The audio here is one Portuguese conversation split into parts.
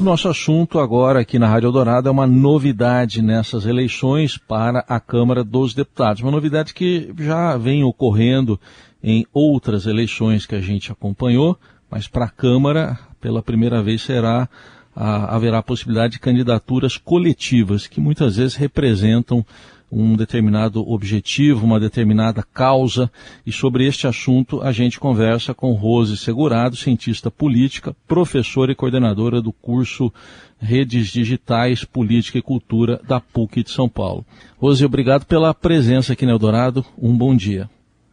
O nosso assunto agora aqui na Rádio Eldorado é uma novidade nessas eleições para a Câmara dos Deputados. Uma novidade que já vem ocorrendo em outras eleições que a gente acompanhou, mas para a Câmara, pela primeira vez, será a, haverá a possibilidade de candidaturas coletivas, que muitas vezes representam um determinado objetivo, uma determinada causa, e sobre este assunto a gente conversa com Rose Segurado, cientista política, professora e coordenadora do curso Redes Digitais, Política e Cultura da PUC de São Paulo. Rose, obrigado pela presença aqui no Eldorado. Um bom dia.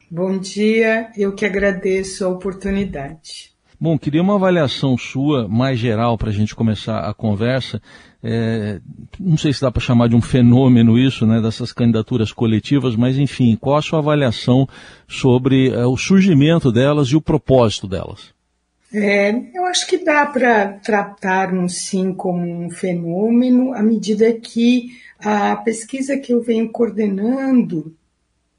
Bom dia, eu que agradeço a oportunidade. Bom, queria uma avaliação sua mais geral para a gente começar a conversa. É, não sei se dá para chamar de um fenômeno isso, né, dessas candidaturas coletivas, mas enfim, qual a sua avaliação sobre é, o surgimento delas e o propósito delas? É, eu acho que dá para tratarmos sim como um fenômeno à medida que a pesquisa que eu venho coordenando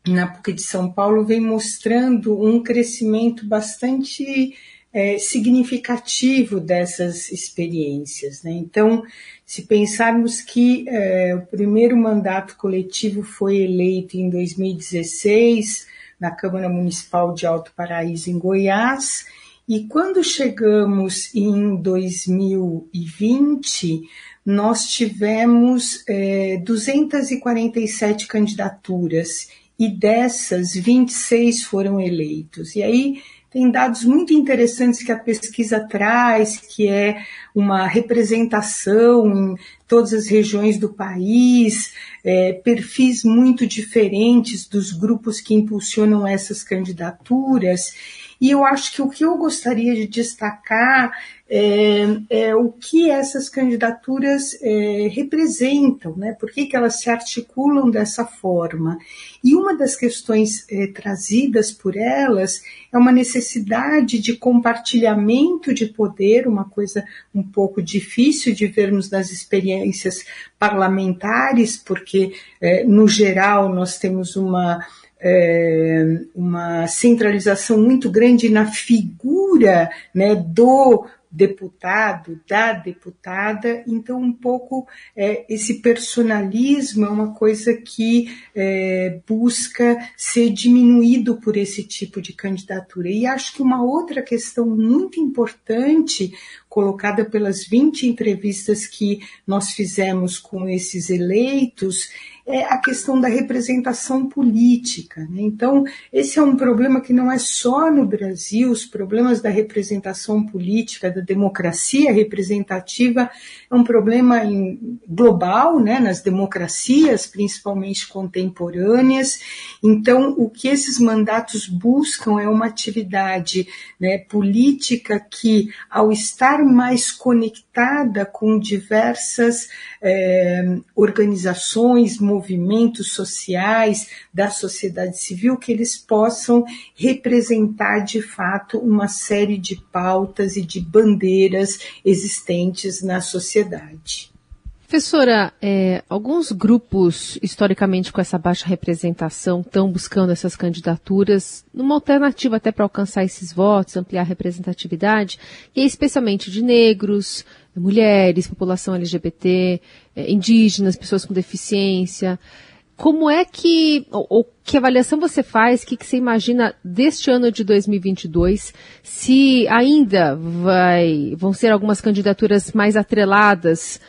na PUC de São Paulo vem mostrando um crescimento bastante é, significativo dessas experiências. Né? Então, se pensarmos que é, o primeiro mandato coletivo foi eleito em 2016 na Câmara Municipal de Alto Paraíso, em Goiás, e quando chegamos em 2020, nós tivemos é, 247 candidaturas e dessas 26 foram eleitos. E aí tem dados muito interessantes que a pesquisa traz, que é uma representação em todas as regiões do país, é, perfis muito diferentes dos grupos que impulsionam essas candidaturas. E eu acho que o que eu gostaria de destacar é, é o que essas candidaturas é, representam, né? por que, que elas se articulam dessa forma. E uma das questões é, trazidas por elas é uma necessidade de compartilhamento de poder, uma coisa um pouco difícil de vermos nas experiências parlamentares, porque, é, no geral, nós temos uma é, uma centralização muito grande na figura né, do deputado, da deputada, então um pouco é, esse personalismo é uma coisa que é, busca ser diminuído por esse tipo de candidatura. E acho que uma outra questão muito importante colocada pelas 20 entrevistas que nós fizemos com esses eleitos é a questão da representação política. Né? Então, esse é um problema que não é só no Brasil, os problemas da representação política, da democracia representativa, é um problema em, global, né? nas democracias, principalmente contemporâneas. Então, o que esses mandatos buscam é uma atividade né, política que, ao estar mais conectada com diversas é, organizações, movimentos sociais da sociedade civil, que eles possam representar de fato uma série de pautas e de bandeiras existentes na sociedade. Professora, é, alguns grupos, historicamente com essa baixa representação, estão buscando essas candidaturas numa alternativa até para alcançar esses votos, ampliar a representatividade, e especialmente de negros, mulheres, população LGBT, é, indígenas, pessoas com deficiência. Como é que, ou, ou que avaliação você faz, o que, que você imagina deste ano de 2022, se ainda vai, vão ser algumas candidaturas mais atreladas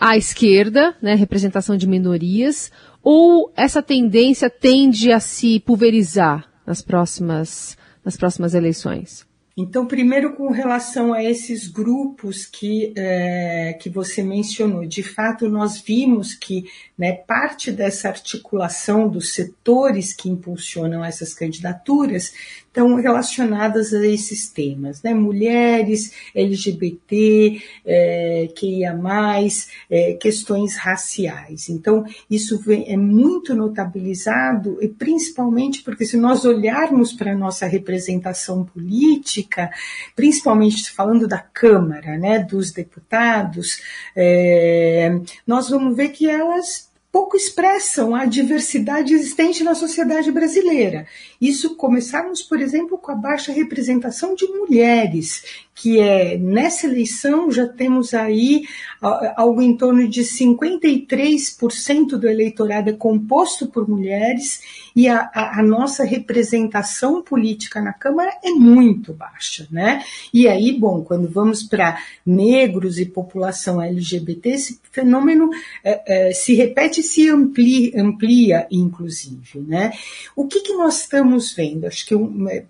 à esquerda, né, representação de minorias, ou essa tendência tende a se pulverizar nas próximas, nas próximas eleições? Então, primeiro com relação a esses grupos que, é, que você mencionou, de fato nós vimos que né, parte dessa articulação dos setores que impulsionam essas candidaturas estão relacionadas a esses temas, né? Mulheres, LGBT, é, QIA+, é, questões raciais. Então, isso vem, é muito notabilizado, e principalmente porque se nós olharmos para a nossa representação política, principalmente falando da Câmara, né, dos deputados, é, nós vamos ver que elas pouco expressam a diversidade existente na sociedade brasileira. Isso começarmos, por exemplo, com a baixa representação de mulheres, que é nessa eleição já temos aí algo em torno de 53% do eleitorado é composto por mulheres e a, a, a, nossa representação política na Câmara é muito baixa, né? E aí, bom, quando vamos para negros e população LGBT, esse fenômeno é, é, se repete e se amplia, amplia, inclusive, né? O que, que nós estamos vendo? Acho que é,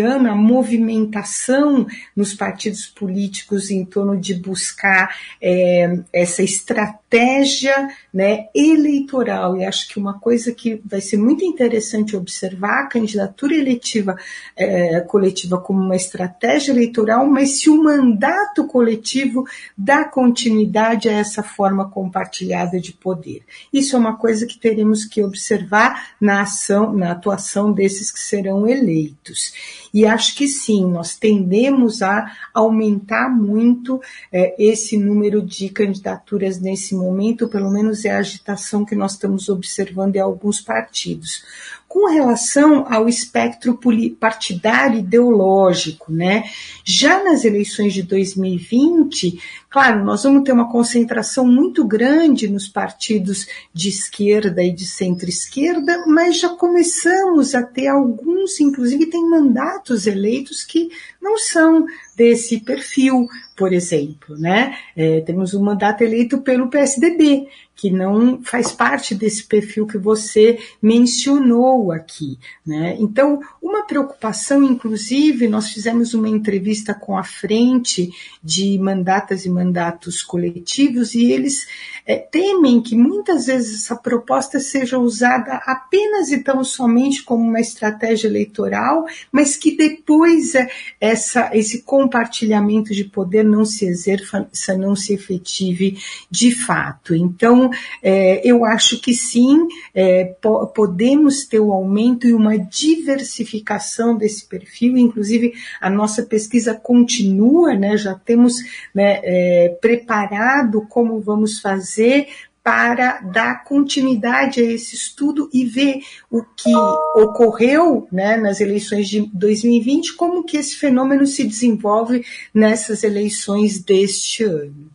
ano a movimentação nos partidos políticos em torno de buscar é, essa estratégia né, eleitoral. E acho que uma coisa que vai ser muito interessante observar a candidatura eletiva é, coletiva como uma estratégia eleitoral, mas se o mandato coletivo dá continuidade a essa forma compartilhada de poder. Isso é uma coisa que teremos que observar na ação, na atuação desses que serão eleitos. E acho que sim, nós tendemos a aumentar muito é, esse número de candidaturas nesse momento, pelo menos é a agitação que nós estamos observando em alguns partidos com relação ao espectro partidário ideológico, né? Já nas eleições de 2020, claro, nós vamos ter uma concentração muito grande nos partidos de esquerda e de centro-esquerda, mas já começamos a ter alguns, inclusive tem mandatos eleitos que não são desse perfil, por exemplo, né? É, temos um mandato eleito pelo PSDB, que não faz parte desse perfil que você mencionou aqui. Né? Então, uma preocupação, inclusive, nós fizemos uma entrevista com a frente de mandatas e mandatos coletivos e eles é, temem que muitas vezes essa proposta seja usada apenas e tão somente como uma estratégia eleitoral, mas que depois é, essa, esse compartilhamento de poder não se exerça, não se efetive de fato. Então, é, eu acho que sim, é, po podemos ter o um aumento e uma diversificação desse perfil, inclusive a nossa pesquisa continua, né, já temos né, é, preparado como vamos fazer para dar continuidade a esse estudo e ver o que ocorreu né, nas eleições de 2020, como que esse fenômeno se desenvolve nessas eleições deste ano.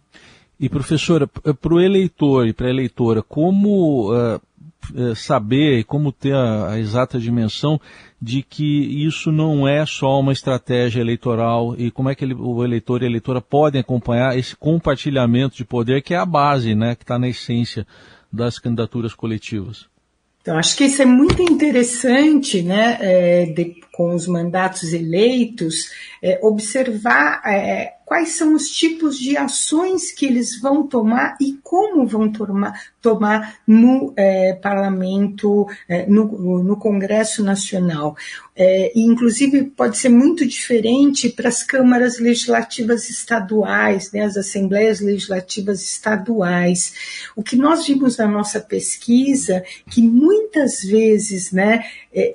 E professora, para o eleitor e para a eleitora, como uh, saber e como ter a, a, exata dimensão de que isso não é só uma estratégia eleitoral e como é que ele, o eleitor e a eleitora podem acompanhar esse compartilhamento de poder que é a base, né, que está na essência das candidaturas coletivas? Então, acho que isso é muito interessante, né, é, de, com os mandatos eleitos, é, observar é, quais são os tipos de ações que eles vão tomar e como vão tomar, tomar no é, parlamento, é, no, no, Congresso Nacional. É, e, inclusive, pode ser muito diferente para as câmaras legislativas estaduais, né, as assembleias legislativas estaduais. O que nós vimos na nossa pesquisa, que muitas vezes né,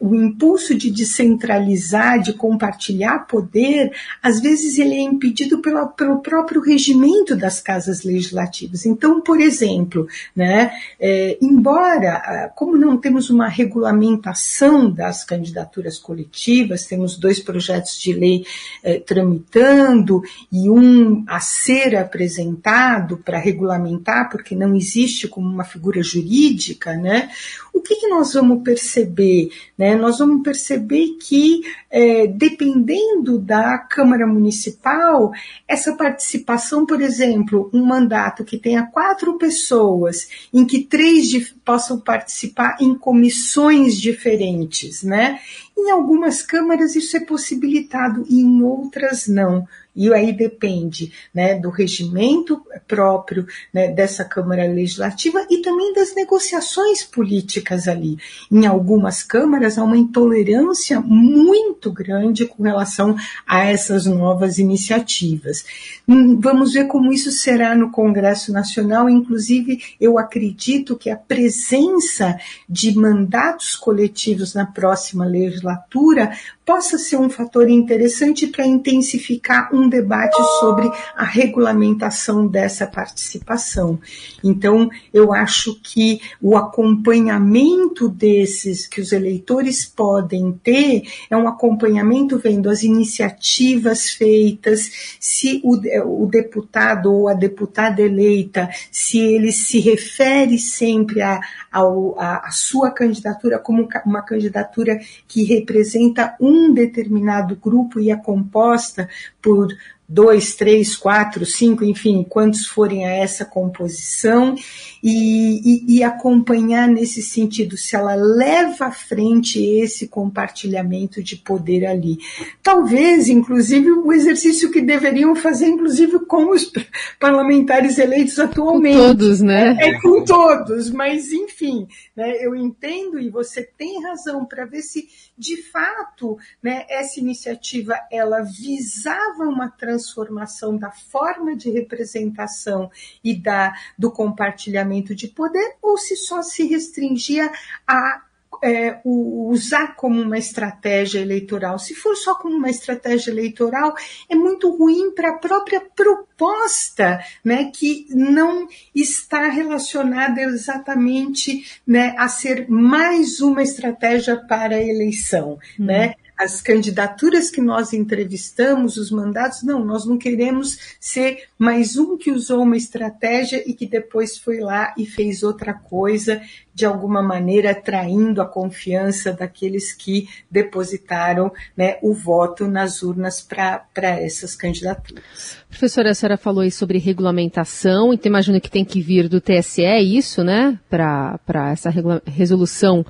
o impulso de descentralizar, de compartilhar poder, às vezes ele é impedido pela, pelo próprio regimento das casas legislativas. Então, por exemplo, né, é, embora, como não temos uma regulamentação das candidaturas coletivas, temos dois projetos de lei é, tramitando e um a ser apresentado para regulamentar, porque não existe como uma figura jurídica, né, o que, que nós vamos perceber? Né? Nós vamos perceber que, é, dependendo da Câmara Municipal, essa participação, por exemplo, um mandato que tenha quatro pessoas, em que três possam participar em comissões diferentes, né? Em algumas câmaras isso é possibilitado e em outras não. E aí depende né, do regimento próprio né, dessa Câmara Legislativa e também das negociações políticas ali. Em algumas câmaras há uma intolerância muito grande com relação a essas novas iniciativas. Hum, vamos ver como isso será no Congresso Nacional. Inclusive, eu acredito que a presença de mandatos coletivos na próxima legislatura legislatura possa ser um fator interessante para intensificar um debate sobre a regulamentação dessa participação. Então, eu acho que o acompanhamento desses que os eleitores podem ter é um acompanhamento vendo as iniciativas feitas, se o, o deputado ou a deputada eleita, se ele se refere sempre a, a, a sua candidatura como uma candidatura que representa um determinado grupo e é composta por dois, três, quatro, cinco, enfim, quantos forem a essa composição, e, e, e, acompanhar nesse sentido se ela leva à frente esse compartilhamento de poder ali. Talvez, inclusive, o exercício que deveriam fazer, inclusive, com os parlamentares eleitos atualmente. Com todos, né? É, é com todos, mas enfim, né, eu entendo e você tem razão para ver se de fato né, essa iniciativa ela visava uma transformação da forma de representação e da, do compartilhamento de poder ou se só se restringia a é, o, usar como uma estratégia eleitoral. Se for só como uma estratégia eleitoral, é muito ruim para a própria proposta, né, que não está relacionada exatamente né, a ser mais uma estratégia para a eleição. Hum. Né? As candidaturas que nós entrevistamos, os mandatos, não, nós não queremos ser mais um que usou uma estratégia e que depois foi lá e fez outra coisa, de alguma maneira traindo a confiança daqueles que depositaram né, o voto nas urnas para essas candidaturas. Professora, a senhora falou aí sobre regulamentação, então imagino que tem que vir do TSE isso, né, para essa resolução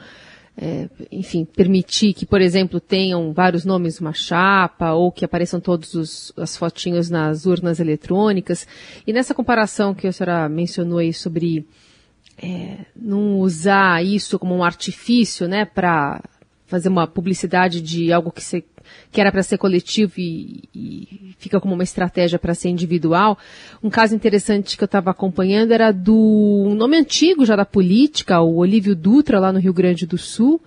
é, enfim, permitir que, por exemplo, tenham vários nomes numa chapa ou que apareçam todos os, as fotinhos nas urnas eletrônicas. E nessa comparação que a senhora mencionou aí sobre é, não usar isso como um artifício, né, para fazer uma publicidade de algo que você que era para ser coletivo e, e, fica como uma estratégia para ser individual. Um caso interessante que eu estava acompanhando era do um nome antigo já da política, o Olívio Dutra, lá no Rio Grande do Sul.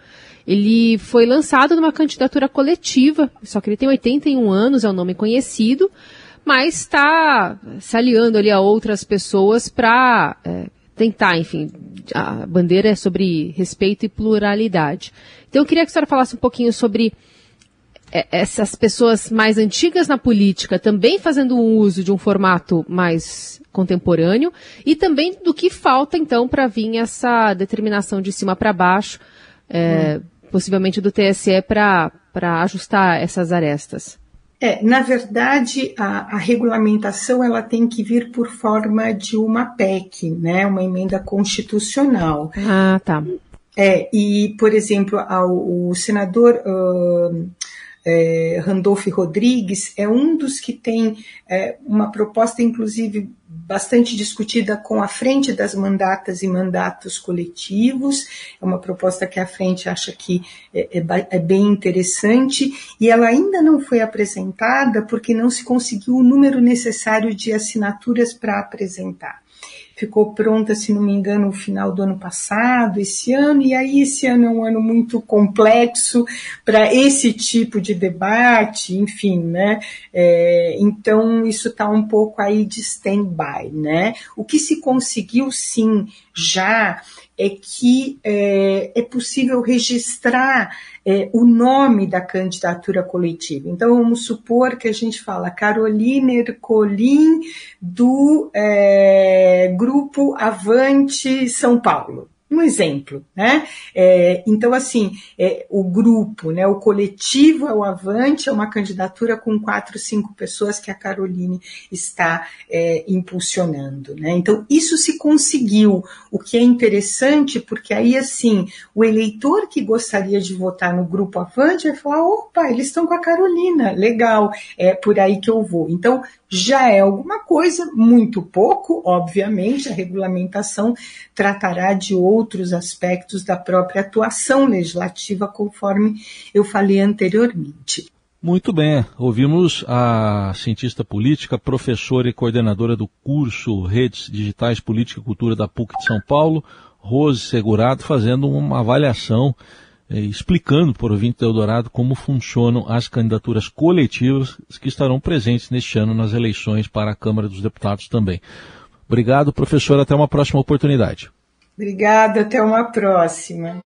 Ele foi lançado numa candidatura coletiva, só que ele tem 81 anos, é um nome conhecido, mas está se aliando ali a outras pessoas para é, tentar, enfim, a bandeira é sobre respeito e pluralidade. Então eu queria que a senhora falasse um pouquinho sobre essas pessoas mais antigas na política também fazendo um uso de um formato mais contemporâneo e também do que falta então para vir essa determinação de cima para baixo, é, hum. possivelmente do TSE para ajustar essas arestas. É, na verdade, a, a, regulamentação ela tem que vir por forma de uma PEC, né, uma emenda constitucional. Ah, tá. É, e, por exemplo, ao, o senador uh, é, Randolph Rodrigues é um dos que tem é, uma proposta, inclusive, bastante discutida com a frente das mandatas e mandatos coletivos. É uma proposta que a frente acha que é, é, é bem interessante e ela ainda não foi apresentada porque não se conseguiu o número necessário de assinaturas para apresentar ficou pronta, se não me engano, no final do ano passado, esse ano, e aí esse ano é um ano muito complexo para esse tipo de debate, enfim, né? É, então isso está um pouco aí de stand-by, né? O que se conseguiu sim já é que é, é possível registrar é, o nome da candidatura coletiva. Então, vamos supor que a gente fala Carolina Ercolim do é, Grupo Avante São Paulo um exemplo, né? É, então, assim, é, o grupo, né, o coletivo é o Avante, é uma candidatura com quatro, cinco pessoas que a Caroline está é, impulsionando, né? Então, isso se conseguiu, o que é interessante, porque aí, assim, o eleitor que gostaria de votar no grupo Avante vai falar, opa, eles estão com a Carolina, legal, é por aí que eu vou. Então, já é alguma coisa, muito pouco, obviamente, a regulamentação tratará de outros aspectos da própria atuação legislativa, conforme eu falei anteriormente. Muito bem, ouvimos a cientista política, professora e coordenadora do curso Redes Digitais Política e Cultura da PUC de São Paulo, Rose Segurado, fazendo uma avaliação eh, explicando por ouvinte Eldorado como funcionam as candidaturas coletivas que estarão presentes neste ano nas eleições para a Câmara dos Deputados também. Obrigado, professor. Até uma próxima oportunidade. Obrigada, até uma próxima.